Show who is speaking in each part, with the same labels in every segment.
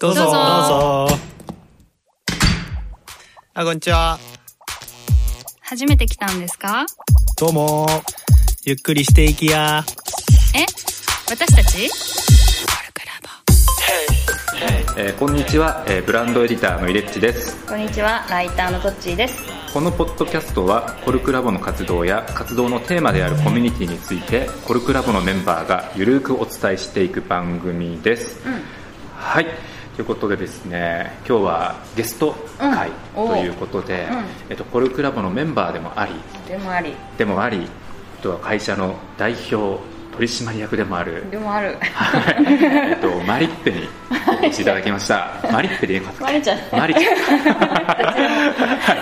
Speaker 1: どうぞ。
Speaker 2: どうぞ。
Speaker 1: どうぞあこんにちは。
Speaker 2: 初めて来たんですか？
Speaker 1: どうも。ゆっくりしていきや。
Speaker 2: え？私たち？
Speaker 3: えーこんにちは、えーブランドエディターのイレッチです。
Speaker 4: こんにちは、ライターのトッチーです。
Speaker 3: このポッドキャストはコルクラボの活動や活動のテーマであるコミュニティについてコルクラボのメンバーがゆるくお伝えしていく番組です、はいということでですね今日はゲスト会
Speaker 4: うん
Speaker 3: ということで、
Speaker 4: うん
Speaker 3: えっと、コルクラボのメンバーでもあり
Speaker 4: でもあり、
Speaker 3: でもありあとは会社の代表取締役でもある
Speaker 4: でもある。
Speaker 3: はいえっと、マリッペにお越しいただきました。マリッペでいいか
Speaker 4: マリちゃん。
Speaker 3: マリちゃ
Speaker 4: 好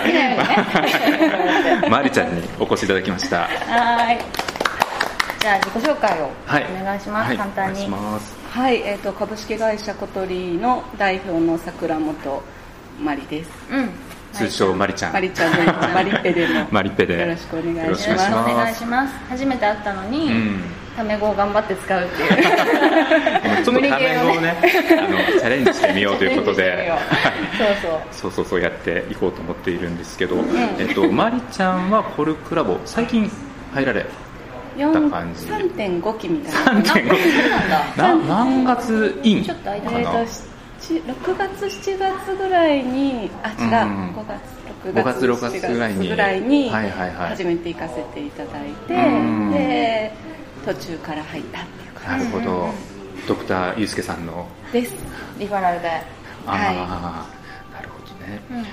Speaker 4: きなようにね。
Speaker 3: ん。マリちゃんにお越しいただきました。
Speaker 4: はーい。じゃあ自己紹介を
Speaker 3: はい。
Speaker 4: お願いします。
Speaker 3: はい
Speaker 4: 簡単に。
Speaker 3: お願いします。
Speaker 5: はい、えー、と株式会社コトリーの代表の桜本まりです。
Speaker 4: うん。
Speaker 3: 通称マリちゃん。
Speaker 5: まりちゃんで、まりっぺでも
Speaker 3: マリッペで。
Speaker 5: よろしくお願いします
Speaker 3: よろし
Speaker 4: お
Speaker 3: お願
Speaker 4: 願い
Speaker 3: いしま
Speaker 4: す。初めて会ったのに、
Speaker 3: うん。
Speaker 4: タメ語を頑張って使うっていう。
Speaker 3: ちょっとタメ語をね、あの、チャレンジしてみようということで、
Speaker 4: そうそう。
Speaker 3: そうそうそうやっていこうと思っているんですけど、えっと、マリちゃんはコルクラボ、最近入られ
Speaker 5: 四
Speaker 3: た感じ
Speaker 5: 3.5期みたいな。
Speaker 3: 3.5
Speaker 4: そうなんだ。
Speaker 3: な何月イン？
Speaker 4: ちょっと間
Speaker 3: かな。
Speaker 5: えー、と七6月7月ぐらいにあ違う、
Speaker 3: うん。
Speaker 5: 5月6
Speaker 3: 5月6月ぐらいに
Speaker 5: ぐらいに
Speaker 3: はいはいはい
Speaker 5: 初めて行かせていただいて、
Speaker 3: うん
Speaker 5: で途中から入ったっていう感
Speaker 3: なるほど、ドクターユースケさんの。
Speaker 5: じです。
Speaker 4: リファラルで。
Speaker 3: ああ、なるほどね、
Speaker 4: うんうん。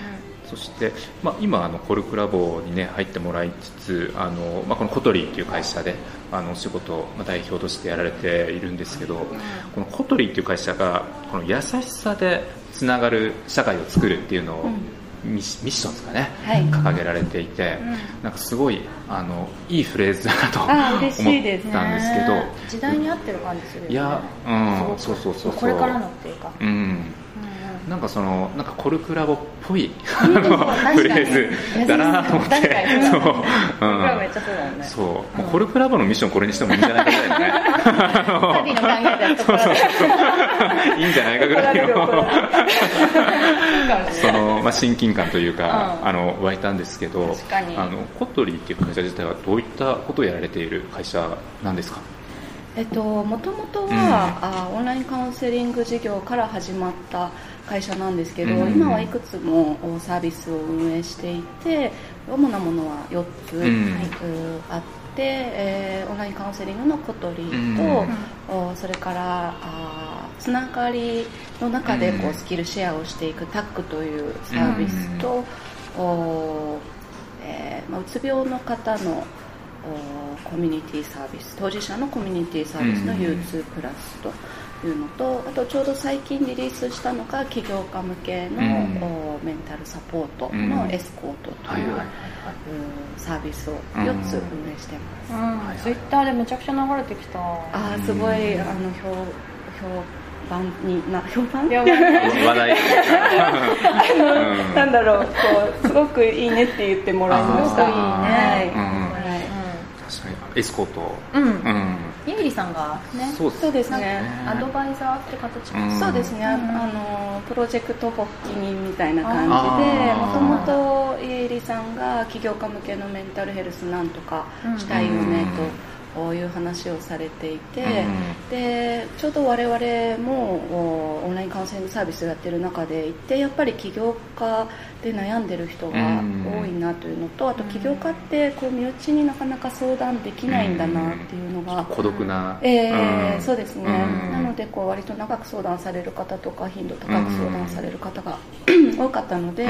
Speaker 3: そして、まあ、今あのコルクラボに、ね、入ってもらいつつあの、まあ、このコトリーという会社であのお仕事をまあ代表としてやられているんですけど、このコトリーという会社がこの優しさでつながる社会を作るっていうのを、ミッションですかね、
Speaker 5: はい。
Speaker 3: 掲げられていて、なんかすごいあのいいフレーズだなと思
Speaker 5: あ
Speaker 3: ったんですけど、
Speaker 4: ね時代に合ってる感じするよね。
Speaker 3: いや、うん、そうそうそうそう。
Speaker 4: これからのっていうか。
Speaker 3: うんなんかそのなんかコルクラボっぽいあ
Speaker 4: うん
Speaker 3: フレーズだなと思って。そう、
Speaker 4: うだよね。
Speaker 3: そう、もうコルクラボのミッションこれにしてもいいんじゃないかぐらいのね。そうそうそう。いいんじゃないかぐらいの。その、まあ、親近感というか、
Speaker 4: うん。
Speaker 3: あの湧いたんですけどあのコトリーっていう会社自体はどういったことをやられている会社なんですか？
Speaker 5: えっと、もともとは、
Speaker 3: うん。
Speaker 5: あオンラインカウンセリング事業から始まった会社なんですけど、
Speaker 3: うん。
Speaker 5: 今はいくつもおサービスを運営していて主なものは4つ、うあって、えーオンラインカウンセリングのコトリーと、おそれからあつながりの中でこ
Speaker 3: うん。
Speaker 5: うスキルシェアをしていくタックというサービスと、おえーまあ、うつ病の方のおコミュニティサービス当事者のコミュニティサービスの
Speaker 3: うん。
Speaker 5: U2 プラスというのとあとちょうど最近リリースしたのが起業家向けの、
Speaker 3: うん。
Speaker 5: おメンタルサポート
Speaker 3: うん。
Speaker 5: のエスコートという,、サービスを4つ運営してます。
Speaker 4: うん。ツイッターでめちゃくちゃ流れてきた。
Speaker 5: あーすごいあの評評判にな評判？
Speaker 4: やばい
Speaker 3: 話題
Speaker 5: なんだろうこうすごくいいねって言ってもらいました。い、
Speaker 3: ー。うん
Speaker 5: はい
Speaker 3: エスコート。
Speaker 4: うん。うん。
Speaker 3: うん
Speaker 4: イエリさんがね、
Speaker 3: そうです
Speaker 5: そうですね。
Speaker 3: ね
Speaker 4: アドバイザーって形
Speaker 3: うん。
Speaker 5: そうですね、あ
Speaker 4: うん。
Speaker 5: あのプロジェクト発起人みたいな感じでもともと家入さんが起業家向けのメンタルヘルスなんとかしたいよねという話をされていて、
Speaker 3: うん。
Speaker 5: でちょうど我々もおオンラインカウンセリングサービスをやってる中で一定やっぱり起業家で悩んでる人が多いなというのと、あと起業家ってこう身内になかなか相談できないんだなっていうのが、
Speaker 3: 孤独な。
Speaker 5: えー
Speaker 3: うん。
Speaker 5: そうですね、
Speaker 3: うん。
Speaker 5: なのでこう割と長く相談される方とか頻度高く相談される方が 多かったので、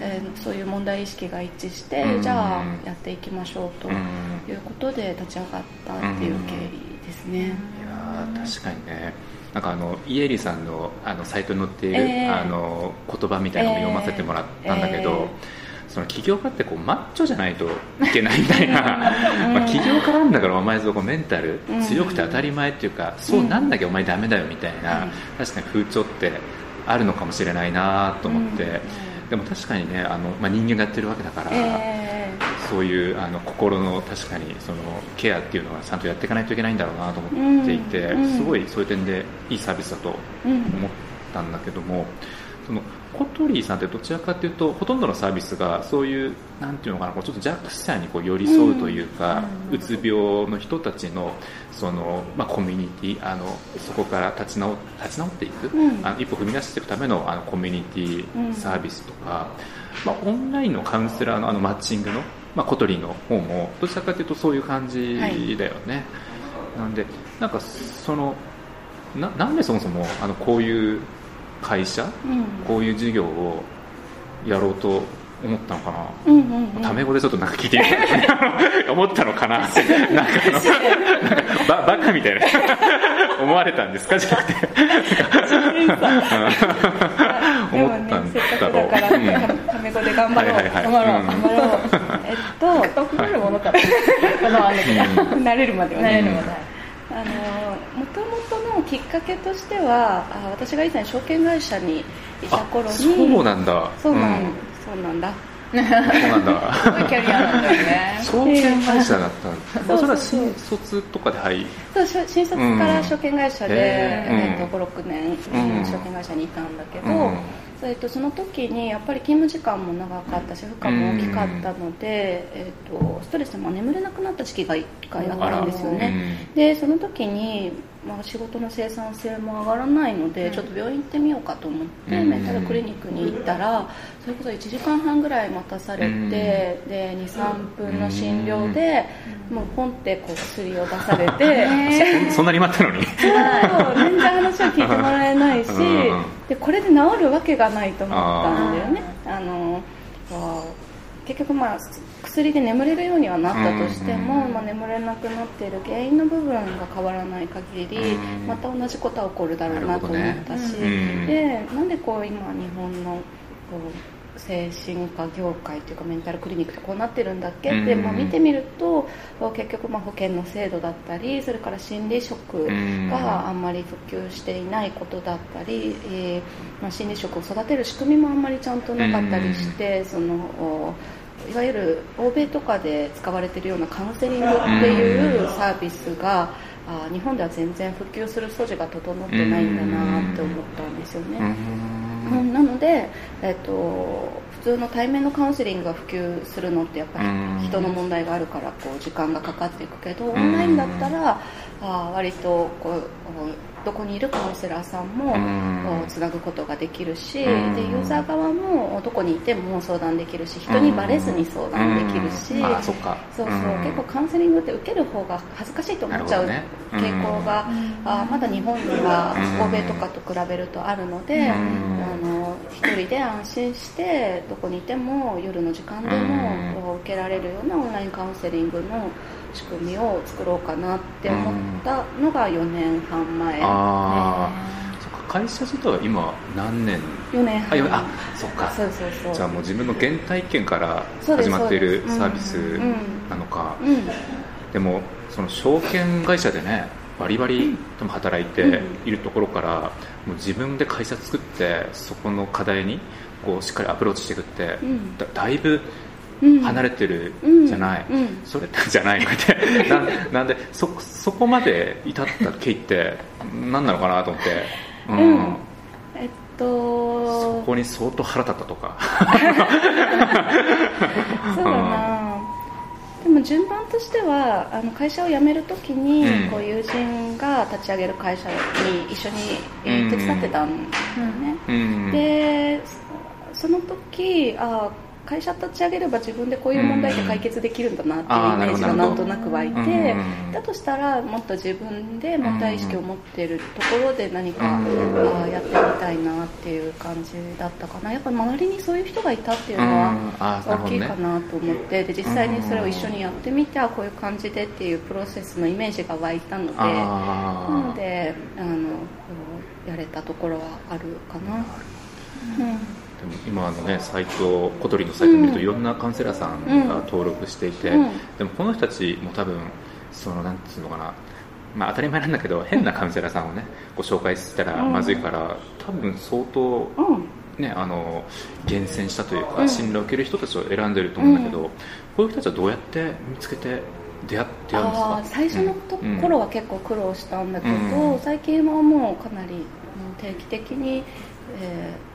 Speaker 5: えーそういう問題意識が一致して、
Speaker 3: うん。
Speaker 5: じゃあやっていきましょうと
Speaker 3: うん。
Speaker 5: いうことで立ち上がったっていう経緯ですね。
Speaker 3: いやー確かにね。なんかあのイエリさんのあのサイトに載っている、
Speaker 5: えー
Speaker 3: あの言葉みたいなのを読ませてもらったんだけど、
Speaker 5: えー
Speaker 3: その起業家ってこうマッチョじゃないといけないみたいな、まあ、起業家なんだからお前そこメンタル強くて当たり前っていうか、そうなんなきゃお前ダメだよみたいな、確かに風潮ってあるのかもしれないなと思って、でも確かにねあの、まあ、人間がやってるわけだから、
Speaker 5: え
Speaker 3: そういうあの心の確かにそのケアっていうのはちゃんとやっていかないといけないんだろうなと思っていて、
Speaker 5: うんうん
Speaker 3: すごいそういう点でいいサービスだと思ったたんだけどもそのコトリーさんってどちらかというとほとんどのサービスがそういうなんていうのかなこうちょっと弱者にこう寄り添うというか、うつ病の人たちのその、まあ、コミュニティあのそこから立ち直立ち直っていく、
Speaker 5: うん。
Speaker 3: あの一歩踏み出していくためのあのコミュニティサービスとか、まあ、オンラインのカウンセラーのあのマッチングの、まあ、コトリーの方もどちらかというとそういう感じだよね、なんでなんかそのななんでそもそもあのこういう会社
Speaker 5: うん。
Speaker 3: こういう事業をやろうと思ったのかな、
Speaker 5: うんうんうん。
Speaker 3: タメ語でちょっとなんか聞いてみた 思ったのかな。なんかババカみたいな。思われたんですか？じゃなくて。思ったんだろう
Speaker 5: で頑張ろう、
Speaker 3: はいはいはい。
Speaker 5: 頑張ろう、
Speaker 3: うん。
Speaker 5: 頑張ろう。えっと
Speaker 4: かくなるものかなこの案だけど
Speaker 5: 慣れるまではね。
Speaker 4: 慣れるまで。
Speaker 5: あの元々のきっかけとしてはあ私が以前証券会社にいた頃に
Speaker 3: あそうなんだ。
Speaker 5: そうなん、
Speaker 3: うん。
Speaker 5: そうなんだ。
Speaker 3: そうなんだ。
Speaker 4: すごいキャリアなんだよね。
Speaker 3: 証券会社だったんだ。それは
Speaker 5: そうそうそう。
Speaker 3: 新卒とかで入
Speaker 5: そう新卒から証券会社で、
Speaker 3: うん。
Speaker 5: えっと
Speaker 3: うん
Speaker 5: 56年、
Speaker 3: うん。
Speaker 5: 証券会社にいたんだけど、
Speaker 3: うん
Speaker 5: えっとその時にやっぱり勤務時間も長かったし負荷も大きかったので、えっとストレスでも眠れなくなった時期が1回あったんですよね、でその時に、まあ、仕事の生産性も上がらないので、
Speaker 4: うん。
Speaker 5: ちょっと病院行ってみようかと思って、
Speaker 3: うん。
Speaker 5: メンタルクリニックに行ったらそれこそ1時間半ぐらい待たされて、
Speaker 3: うん。
Speaker 5: で23分の診療で、もうポンってこう薬を出されて、
Speaker 3: うんそそんなに待ったのに。
Speaker 5: そう全然話を聞いてもらえないし、
Speaker 3: うん
Speaker 5: でこれで治るわけがないと思ったんだよね。あのあ結局、まあ、薬で眠れるようにはなったとしても、
Speaker 3: うん。
Speaker 5: まあ、眠れなくなっている原因の部分が変わらない限り、
Speaker 3: うん。
Speaker 5: また同じことは起こるだろうなと思ったし、
Speaker 3: ね。うん。
Speaker 5: でなんでこう今日本のこう精神科業界というかメンタルクリニックってこうなってるんだっけ？って、
Speaker 3: うん。
Speaker 5: まあ、見てみると結局まあ保険の制度だったりそれから心理職があんまり普及していないことだったり、えーまあ、心理職を育てる仕組みもあんまりちゃんとなかったりして、そのおいわゆる欧米とかで使われているようなカウンセリングっていうサービスがあ日本では全然普及する素地が整ってないんだなって思ったんですよね。うん。なので、えっと、普通の対面のカウンセリングが普及するのってやっぱり
Speaker 3: うん。
Speaker 5: 人の問題があるからこう時間がかかっていくけどオンラインだったらあ割とこうどこにいるカウンセラーさん。もつなぐことができるし
Speaker 3: うん。
Speaker 5: でユーザー側もどこにいても相談できるし人にバレずに相談できるし
Speaker 3: そ
Speaker 5: うそう結構カウンセリングって受ける方が恥ずかしいと思っちゃう傾向があまだ日本には欧米とかと比べるとあるので。
Speaker 3: うん。
Speaker 5: あの一人で安心してどこにいても夜の時間でも受けられるようなオンラインカウンセリングの仕組みを作ろうかなって思ったのが4年半前、
Speaker 3: ああそっか会社自体は今何年
Speaker 5: ？4年半。
Speaker 3: あよあそっか。
Speaker 5: そうそうそう。
Speaker 3: じゃあもう自分の原体験から始まっているサービス
Speaker 5: うん。
Speaker 3: なのか、
Speaker 5: うん。
Speaker 3: でもその証券会社でねバリバリでも働いているところから、もう自分で会社作ってそこの課題にこうしっかりアプローチしていくって、
Speaker 5: うん。
Speaker 3: だだいぶ
Speaker 5: うん
Speaker 3: 離れてる
Speaker 5: うん
Speaker 3: じゃない、
Speaker 5: うん。
Speaker 3: それってじゃないのって。なんなんでそそこまで至った経緯って何なのかなと思って、うん。
Speaker 5: うん。えっ
Speaker 3: そ
Speaker 5: と
Speaker 3: こに相当腹立ったとか。
Speaker 5: そうだな。でも順番としてはあの会社を辞めるときに、
Speaker 3: うん。
Speaker 5: こう友人が立ち上げる会社に一緒に、手伝ってたんだよね、
Speaker 3: うん。
Speaker 5: でそその時あ会社立ち上げれば自分でこういう問題って解決できるんだなっていうイメージがなんとなく湧いて、
Speaker 3: うん
Speaker 5: だとしたらもっと自分でまた意識を持っているところで何か、やってみたいなっていう感じだったかな。やっぱ周りにそういう人がいたっていうのは大きいかなと思ってで実際にそれを一緒にやってみてあこういう感じでっていうプロセスのイメージが湧いたのでな
Speaker 3: あ
Speaker 5: のであのやれたところはあるかな。うん
Speaker 3: でも今あのねサイト小鳥のサイトを見ると
Speaker 5: うん。
Speaker 3: いろんなカウンセラーさんが登録していて、
Speaker 5: うん。
Speaker 3: でもこの人たちも多分そのなんつうのかなまあ当たり前なんだけど変なカウンセラーさんをねご紹介したらまずいから多分相当
Speaker 5: うん。
Speaker 3: ねあの厳選したというか
Speaker 5: うん。
Speaker 3: 信頼を受ける人たちを選んでると思うんだけど、こういう人たちはどうやって見つけて出会出会うんですか？
Speaker 5: 最初のところは結構苦労したんだけど、
Speaker 3: うん。
Speaker 5: 最近はもうかなり定期的に、えー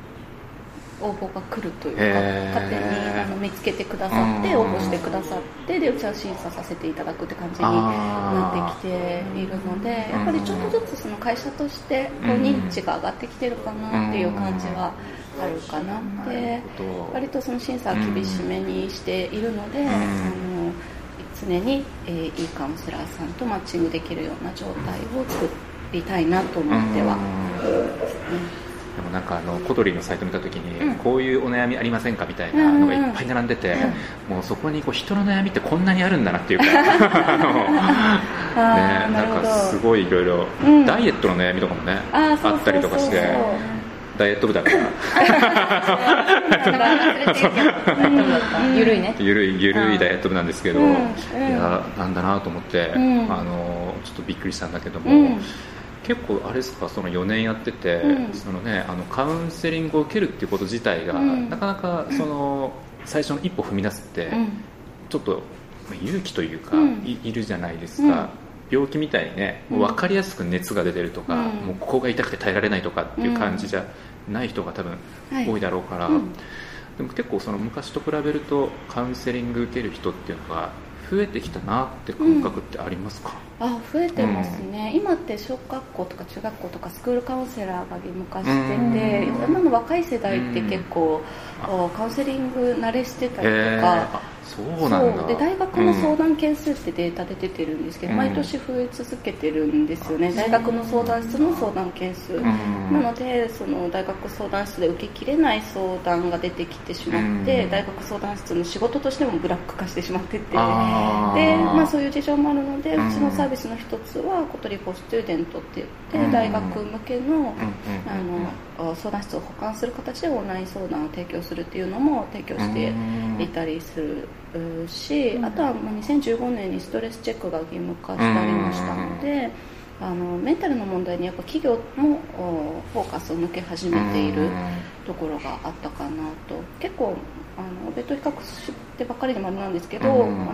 Speaker 5: 応募が来るというか勝手にあの見つけてくださって
Speaker 3: うん。
Speaker 5: 応募してくださってでうちは審査させていただくって感じになってきているのでやっぱりちょっとずつその会社としてこう
Speaker 3: うん。
Speaker 5: 認知が上がってきてるかなっていう感じはあるかなで
Speaker 3: なるほど。
Speaker 5: 割とその審査は厳しめにしているので、
Speaker 3: ん。
Speaker 5: あの常に、えーいいカウンセラーさんとマッチングできるような状態を作りたいなと思っては、
Speaker 3: でもなんかあのコトリーのサイト見たときに、
Speaker 5: うん。
Speaker 3: こういうお悩みありませんかみたいなのがいっぱい並んでて、もうそこにこう人の悩みってこんなにあるんだなっていうか ね、なんかすごいいろいろ
Speaker 5: うん。
Speaker 3: ダイエットの悩みとかもね、
Speaker 5: あ
Speaker 3: ったりとかしてダイエット部だから。
Speaker 4: ゆるいね。
Speaker 3: ゆるいゆるいダイエット部なんですけど、
Speaker 5: うん。うん。
Speaker 3: いやなんだなと思って、
Speaker 5: うん。
Speaker 3: あのちょっとびっくりしたんだけども、
Speaker 5: うん
Speaker 3: 結構あれですかその4年やってて、
Speaker 5: うん。
Speaker 3: そのねあのカウンセリングを受けるっていうこと自体が、
Speaker 5: うん。
Speaker 3: なかなかその最初の一歩踏み出すって、
Speaker 5: うん。
Speaker 3: ちょっとまあ勇気というか、
Speaker 5: うん。
Speaker 3: いいるじゃないですか、病気みたいにね
Speaker 5: うん。
Speaker 3: もう分かりやすく熱が出てるとか、
Speaker 5: うん。
Speaker 3: もうここが痛くて耐えられないとかっていう感じじゃない人が多分
Speaker 5: はい。
Speaker 3: 多いだろうから、
Speaker 5: うん。
Speaker 3: でも結構その昔と比べるとカウンセリング受ける人っていうのが増えてきたなって感覚ってありますか、
Speaker 5: あ増えてますね、今って小学校とか中学校とかスクールカウンセラーが義務化してて、
Speaker 3: うん。
Speaker 5: 今の若い世代って結構、カウンセリング慣れしてたりとか、
Speaker 3: あそうなんだ。
Speaker 5: で大学の相談件数ってデータで出てるんですけど、
Speaker 3: うん。
Speaker 5: 毎年増え続けてるんですよね、大学の相談室の相談件数、
Speaker 3: うん。
Speaker 5: なのでその大学相談室で受けきれない相談が出てきてしまって、
Speaker 3: うん。
Speaker 5: 大学相談室の仕事としてもブラック化してしまってて。で、まあ、そういう事情もあるので、う
Speaker 3: うん。
Speaker 5: ちのサービスの一つは小鳥フォースチューデントって言って、
Speaker 3: うん。
Speaker 5: 大学向けの,、
Speaker 3: うんうん。
Speaker 5: あの相談室を補完す。る形でオンライン相談を提供するっていうのも提供していたりするし、あとはまあ2015年にストレスチェックが義務化してありましたので、あのメンタルの問題にやっぱ企業もおフォーカスを向け始めているところがあったかなと。結構あの欧米と比較してばっかりでもあれなんですけど、
Speaker 3: うん。
Speaker 5: あ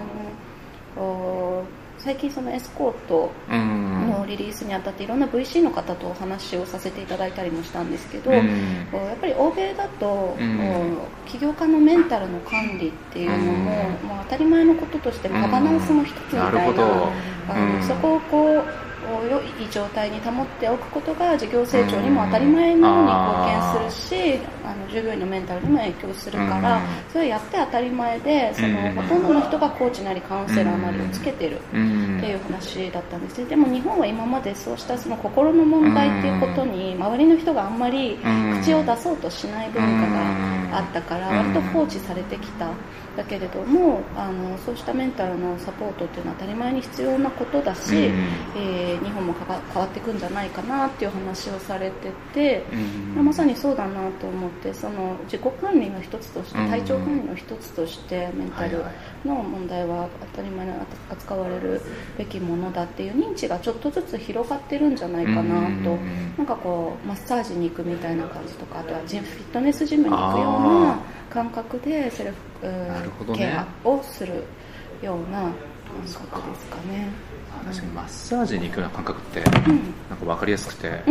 Speaker 5: のお最近そのエスコート
Speaker 3: うん。
Speaker 5: のリリースにあたっていろんな VC の方とお話をさせていただいたりもしたんですけど、
Speaker 3: うん。
Speaker 5: やっぱり欧米だと、
Speaker 3: うん。
Speaker 5: 起業家のメンタルの管理っていうのも、
Speaker 3: うん。
Speaker 5: まあ、当たり前のこととしてガバナンスの一つみたいな,、あの
Speaker 3: うん。
Speaker 5: そこをこう良い状態に保っておくことが事業成長にも当たり前のように貢献するし、あの従業員のメンタルにも影響するから、
Speaker 3: うん。
Speaker 5: それをやって当たり前でその、
Speaker 3: うん。
Speaker 5: ほとんどの人がコーチなりカウンセラーなりをつけてる。
Speaker 3: うん
Speaker 5: っていう話だったんですね。でも日本は今までそうしたその心の問題っていうことに周りの人があんまり口を出そうとしない文化があったから割と放置されてきた。だけれどもあのそうしたメンタルのサポートっていうのは当たり前に必要なことだし、
Speaker 3: うん。
Speaker 5: えー日本もかか変わっていくんじゃないかなっていう話をされてて、
Speaker 3: うん。
Speaker 5: まさにそうだなと思ってその自己管理の一つとして
Speaker 3: うん。
Speaker 5: 体調管理の一つとしてメンタルの問題は当たり前に扱われるべきものだっていう認知がちょっとずつ広がってるんじゃないかなと。
Speaker 3: うん
Speaker 5: なんかこうマッサージに行くみたいな感じとかあとはジムフィットネスジムに行くような感覚でセルフケアをするような感覚ですかね。
Speaker 3: 確かにマッサージに行くような感覚って
Speaker 5: うん。
Speaker 3: なんか分かりやすくて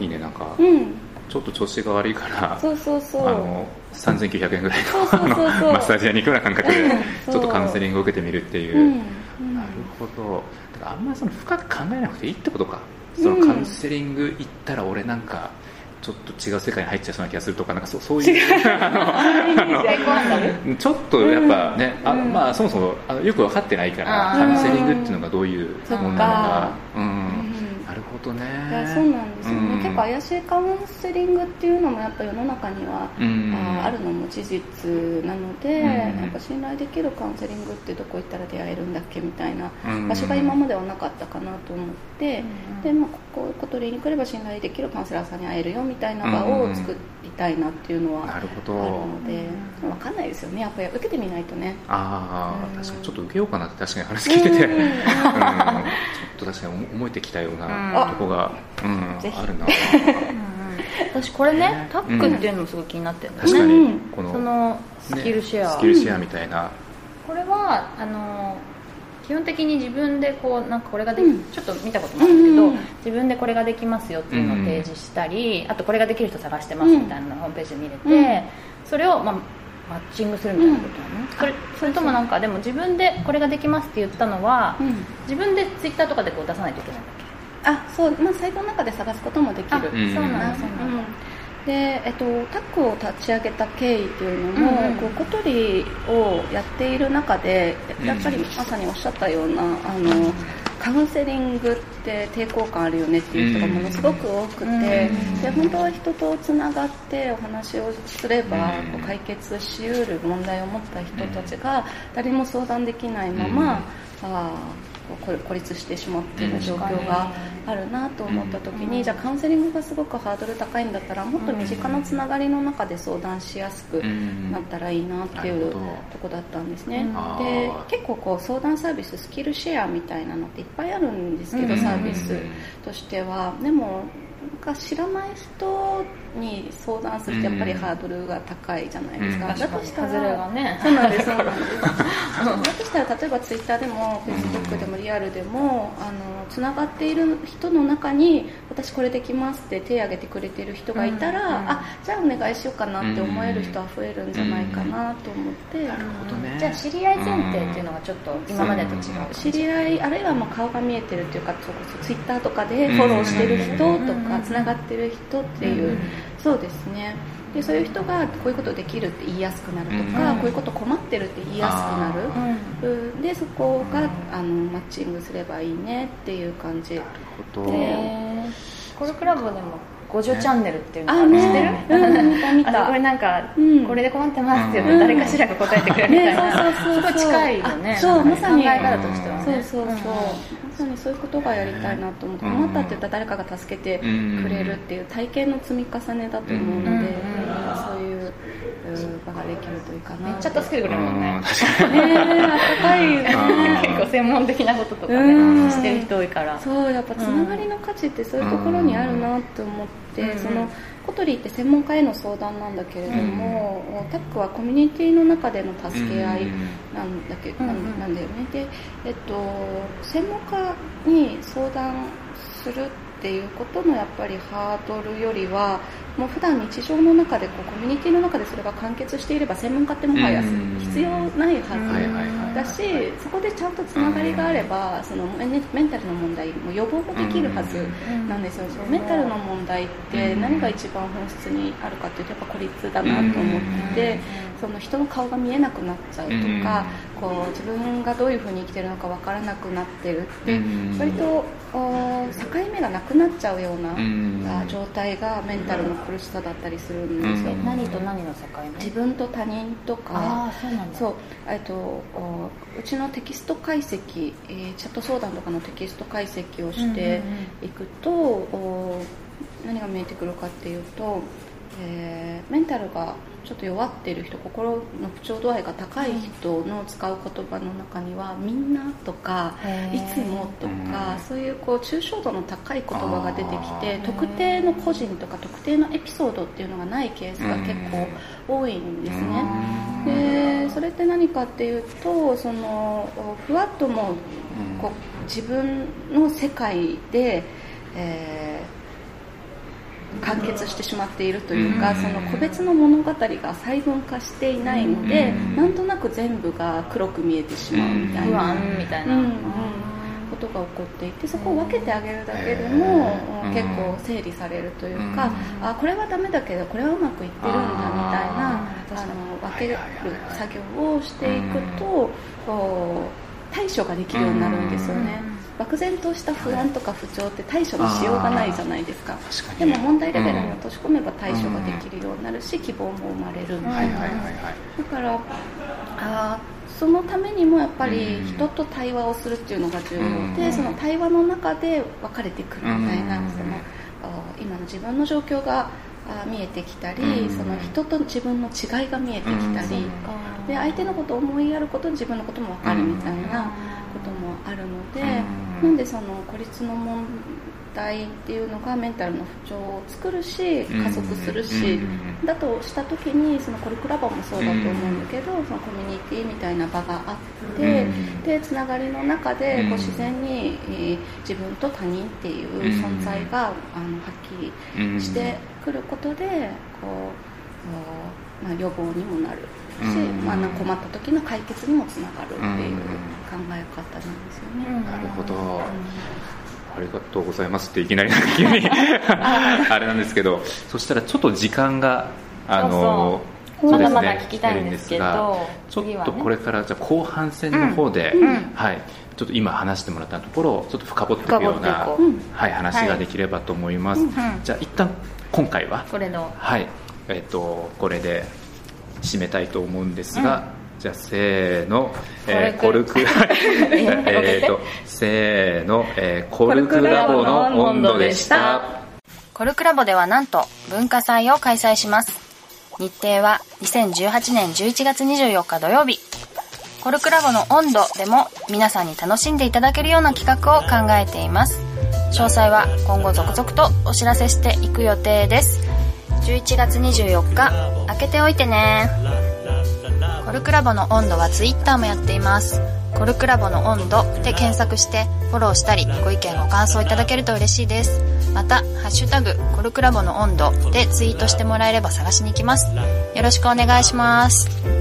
Speaker 3: いいねなんか。
Speaker 5: うん
Speaker 3: ちょっと調子が悪いから
Speaker 5: そうそうそう。
Speaker 3: あの3900円ぐらいのマッサージ屋に行くような感覚で
Speaker 5: うん。
Speaker 3: ちょっとカウンセリングを受けてみるっていう、
Speaker 5: うん。うん。
Speaker 3: なるほど。だからあんまりその深く考えなくていいってことか。そのカウンセリング行ったら俺なんかちょっと違う世界に入っちゃいそうな気がするとかなんかそうそういう。ちょっとやっぱね、あ
Speaker 5: うん。
Speaker 3: まあそもそもあのよく分かってないからカウンセリングっていうのがどういうものなのか。うん
Speaker 5: うん
Speaker 3: なるほどね。
Speaker 5: いやそうなんですよね、
Speaker 3: うん。
Speaker 5: 結構怪しいカウンセリングっていうのもやっぱ世の中には、
Speaker 3: うん。
Speaker 5: ああるのも事実なので、
Speaker 3: うん。
Speaker 5: やっぱ信頼できるカウンセリングってどこ行ったら出会えるんだっけみたいな
Speaker 3: うん。
Speaker 5: 場所が今まではなかったかなと思って、でまあ、ここ小鳥に来れば信頼できるカウンセラーさんに会えるよみたいな場を作りたいなっていうのはあるので、分かんないですよね。やっぱり受けてみないとね。
Speaker 3: ああ
Speaker 5: うん
Speaker 3: 確かに。ちょっと受けようかなって確かに話聞いてて、ちょっと確かに思えてきたような。
Speaker 4: うん
Speaker 3: とこが、うんあるな。
Speaker 4: 私これね
Speaker 3: ね。
Speaker 4: タックっていうのもすごい気になってるんだよ
Speaker 3: 確か
Speaker 4: ね、
Speaker 3: にこの、
Speaker 4: そのスキルシェア、
Speaker 3: ねスキルシェアみたいな、
Speaker 4: これはあの基本的に自分でこうなんかこれができ、
Speaker 5: うん。
Speaker 4: ちょっと見たこともあるけど、
Speaker 5: うんうん
Speaker 4: 自分でこれができますよっていうのを提示したり、あとこれができる人探してます
Speaker 5: うん。
Speaker 4: みたいなのをホームページで見れて、
Speaker 5: うん。
Speaker 4: それを、まあ、マッチングするみたいなことなの、それそれともなんかでも自分でこれができますって言ったのは、
Speaker 5: うん。
Speaker 4: 自分でツイッターとかでこう出さないといけない
Speaker 5: あそう、まあ、サイトの中で探すこともできる。
Speaker 3: うん。
Speaker 4: そうなんだ。そう
Speaker 5: う
Speaker 4: なん。
Speaker 5: でえっと、タッグを立ち上げた経緯っていうのも、
Speaker 4: うんうん。
Speaker 5: こう小鳥をやっている中で
Speaker 3: うん。
Speaker 5: やっぱりまさにおっしゃったようなあのカウンセリングって抵抗感あるよねっていう人がものすごく多くて、
Speaker 4: うん。
Speaker 5: で本当は人とつながってお話をすれば
Speaker 3: うん。
Speaker 5: こう解決しうる問題を持った人たちが誰も相談できないまま、あ孤孤立してしまっている状況があるなと思った時に、じゃあカウンセリングがすごくハードル高いんだったらもっと身近なつながりの中で相談しやすく
Speaker 3: うん。
Speaker 5: なったらいいなっていうとこだったんですね、
Speaker 3: うん。
Speaker 5: で結構こう相談サービススキルシェアみたいなのっていっぱいあるんですけど、
Speaker 4: うん。
Speaker 5: サービスとしては。でもか知らない人に相談するとやっぱりハードルが高いじゃないですか、
Speaker 3: うん
Speaker 5: だとしたら
Speaker 4: ね。
Speaker 5: そうなんです。そうなんです。だとしたら例えばツイッターでもフェイスブックでもリアルでもあのつながっている人の中に私これできますって手を挙げてくれてる人がいたら、
Speaker 4: うんうん
Speaker 5: あじゃあお願いしようかなって思える人は増えるんじゃないかなと思って、
Speaker 3: なるほどね。
Speaker 4: じゃあ知り合い前提っていうのがちょっと今までと違う。
Speaker 5: 知り合いあるいはもう顔が見えてるっていうかそこそツイッターとかでフォローしてる人と
Speaker 4: う
Speaker 5: つながってる人っていう、
Speaker 4: うん
Speaker 5: そうですね。でそういう人がこういうことできるって言いやすくなるとか、
Speaker 3: うん
Speaker 5: こういうこと困ってるって言いやすくなる、
Speaker 4: うん。
Speaker 5: うん。でそこがあのマッチングすればいいねっていう感じ。
Speaker 3: ほど。
Speaker 4: へーコルクラボでも五女チャンネルっていうの知って
Speaker 5: ね
Speaker 4: る？
Speaker 5: うん見た見
Speaker 4: あ
Speaker 5: た
Speaker 4: これなんか、
Speaker 5: うん。
Speaker 4: これで困ってますって言うと
Speaker 5: うん。
Speaker 4: 誰かしらが答えてくれるみたいな、
Speaker 5: ねそうそうそうそう。
Speaker 4: すごい近いよね。
Speaker 5: あそうまさに
Speaker 4: 考え方としてはね。
Speaker 5: そうそうそう、まさにそういうことがやりたいなと思って、
Speaker 3: うん。
Speaker 5: 困ったって言ったら誰かが助けてくれるっていう体験の積み重ねだと思うので、
Speaker 4: うん。
Speaker 5: そういううん場ができるといいかな
Speaker 4: めっちゃ助けてくれるもんね。
Speaker 3: うん確かに。
Speaker 5: ねえあったかい。よね
Speaker 3: あ
Speaker 4: 結構専門的なこととか
Speaker 5: うん。
Speaker 4: ねしてる人多いから。
Speaker 5: そうやっぱつながりの価値ってそういうところにあるなって思って、
Speaker 4: うん。
Speaker 5: そのコトリって専門家への相談なんだけれども、タックはコミュニティの中での助け合いなんだけ
Speaker 4: うん
Speaker 5: なんだよね。で、えっと、専門家に相談するっていうことのやっぱりハードルよりはもう普段日常の中でこうコミュニティの中でそれが完結していれば専門家ってもはや
Speaker 3: うん。
Speaker 5: 必要ないはず、だしそこでちゃんとつながりがあればそのメンタルの問題も予防もできるはずなんですよ、そのメンタルの問題って何が一番本質にあるかっていうとやっぱ孤立だなと思ってその人の顔が見えなくなっちゃうとかこう自分がどういうふうに生きてるのかわからなくなってるって割とお境目がなくなっちゃうようなあ状態がメンタルの苦しさだったりするんですよ、
Speaker 3: うん。
Speaker 4: 何と何の境目？
Speaker 5: 自分と他人とか。
Speaker 4: そう
Speaker 5: えっとおうちのテキスト解析、えーチャット相談とかのテキスト解析をしていくと、お何が見えてくるかっていうと、えーメンタルがちょっと弱っている人心の不調度合いが高い人の使う言葉の中には「みんな」とか「
Speaker 4: へー。
Speaker 5: いつも」とか、
Speaker 3: うん
Speaker 5: そういうこう抽象度の高い言葉が出てきて特定の個人とか特定のエピソードっていうのがないケースが結構多いんですね。でそれって何かっていうとそのふわっともこう自分の世界で、えー完結してしまっているというか、
Speaker 3: うん。
Speaker 5: その個別の物語が細分化していないので、
Speaker 3: うん。
Speaker 5: なんとなく全部が黒く見えてしまうみたいな、
Speaker 4: 不安みたいな、
Speaker 5: うんうん。ことが起こっていてそこを分けてあげるだけでも、
Speaker 3: うん。
Speaker 5: 結構整理されるというか、
Speaker 3: うん。
Speaker 5: あこれはダメだけどこれはうまくいってるんだみたいな
Speaker 3: あ
Speaker 5: あの分ける作業をしていくと、対処ができるようになるんですよね、漠然とした不安とか不調って対処のしようがないじゃないですか。でも問題レベルに落とし込めば対処ができるようになるし希望も生まれるみたいな、だからあーそのためにもやっぱり人と対話をするっていうのが重要で、
Speaker 3: うん。
Speaker 5: その対話の中で分かれてくるみたいな、
Speaker 3: うん。
Speaker 5: その今の自分の状況が見えてきたり、
Speaker 3: うん。
Speaker 5: その人と自分の違いが見えてきたり、で相手のことを思いやることで自分のことも分かるみたいなあるので、
Speaker 3: うん。
Speaker 5: なんでその孤立の問題っていうのがメンタルの不調を作るし加速するし、
Speaker 3: うん。
Speaker 5: だとした時にそのコルクラボもそうだと思うんだけど、そのコミュニティみたいな場があって、
Speaker 3: うん。
Speaker 5: でつながりの中で
Speaker 3: うん。
Speaker 5: こう自然に、えー自分と他人っていう存在が、あのはっきり
Speaker 3: うん。
Speaker 5: してくることでこうこう、まあ、予防にもなるし、
Speaker 3: うん。
Speaker 5: まあ、なん。か困った時の解決にもつながるっていう
Speaker 3: うん。
Speaker 5: 考え方なんですよね。
Speaker 3: なるほど、ありがとうございますっていきなり急に。あれなんですけどそしたらちょっと時間があの
Speaker 6: そうそう。
Speaker 3: ですね
Speaker 6: まだまだ聞きたいんですけど
Speaker 3: 出るんですがちょっとこれからじゃあ後半戦の方で、
Speaker 6: うん。うん。
Speaker 3: はい、ちょっと今話してもらったところをちょっと深掘っていくような
Speaker 6: う。
Speaker 3: はい、話ができればと思います、
Speaker 6: うん。
Speaker 3: じゃあ一旦今回は
Speaker 6: これの。
Speaker 3: はい、えっ、とこれで締めたいと思うんですが、じゃあせーの、えーコルク えっとせーの、えーコルクラボの温度でした
Speaker 4: コルクラボではなんと文化祭を開催します。日程は2018年11月24日土曜日。コルクラボの温度でも皆さんに楽しんでいただけるような企画を考えています。詳細は今後続々とお知らせしていく予定です。11月24日、開けておいてね。コルクラボの温度は Twitter もやっています。コルクラボの温度で検索してフォローしたりご意見ご感想いただけると嬉しいです。また、ハッシュタグコルクラボの温度でツイートしてもらえれば探しに行きます。よろしくお願いします。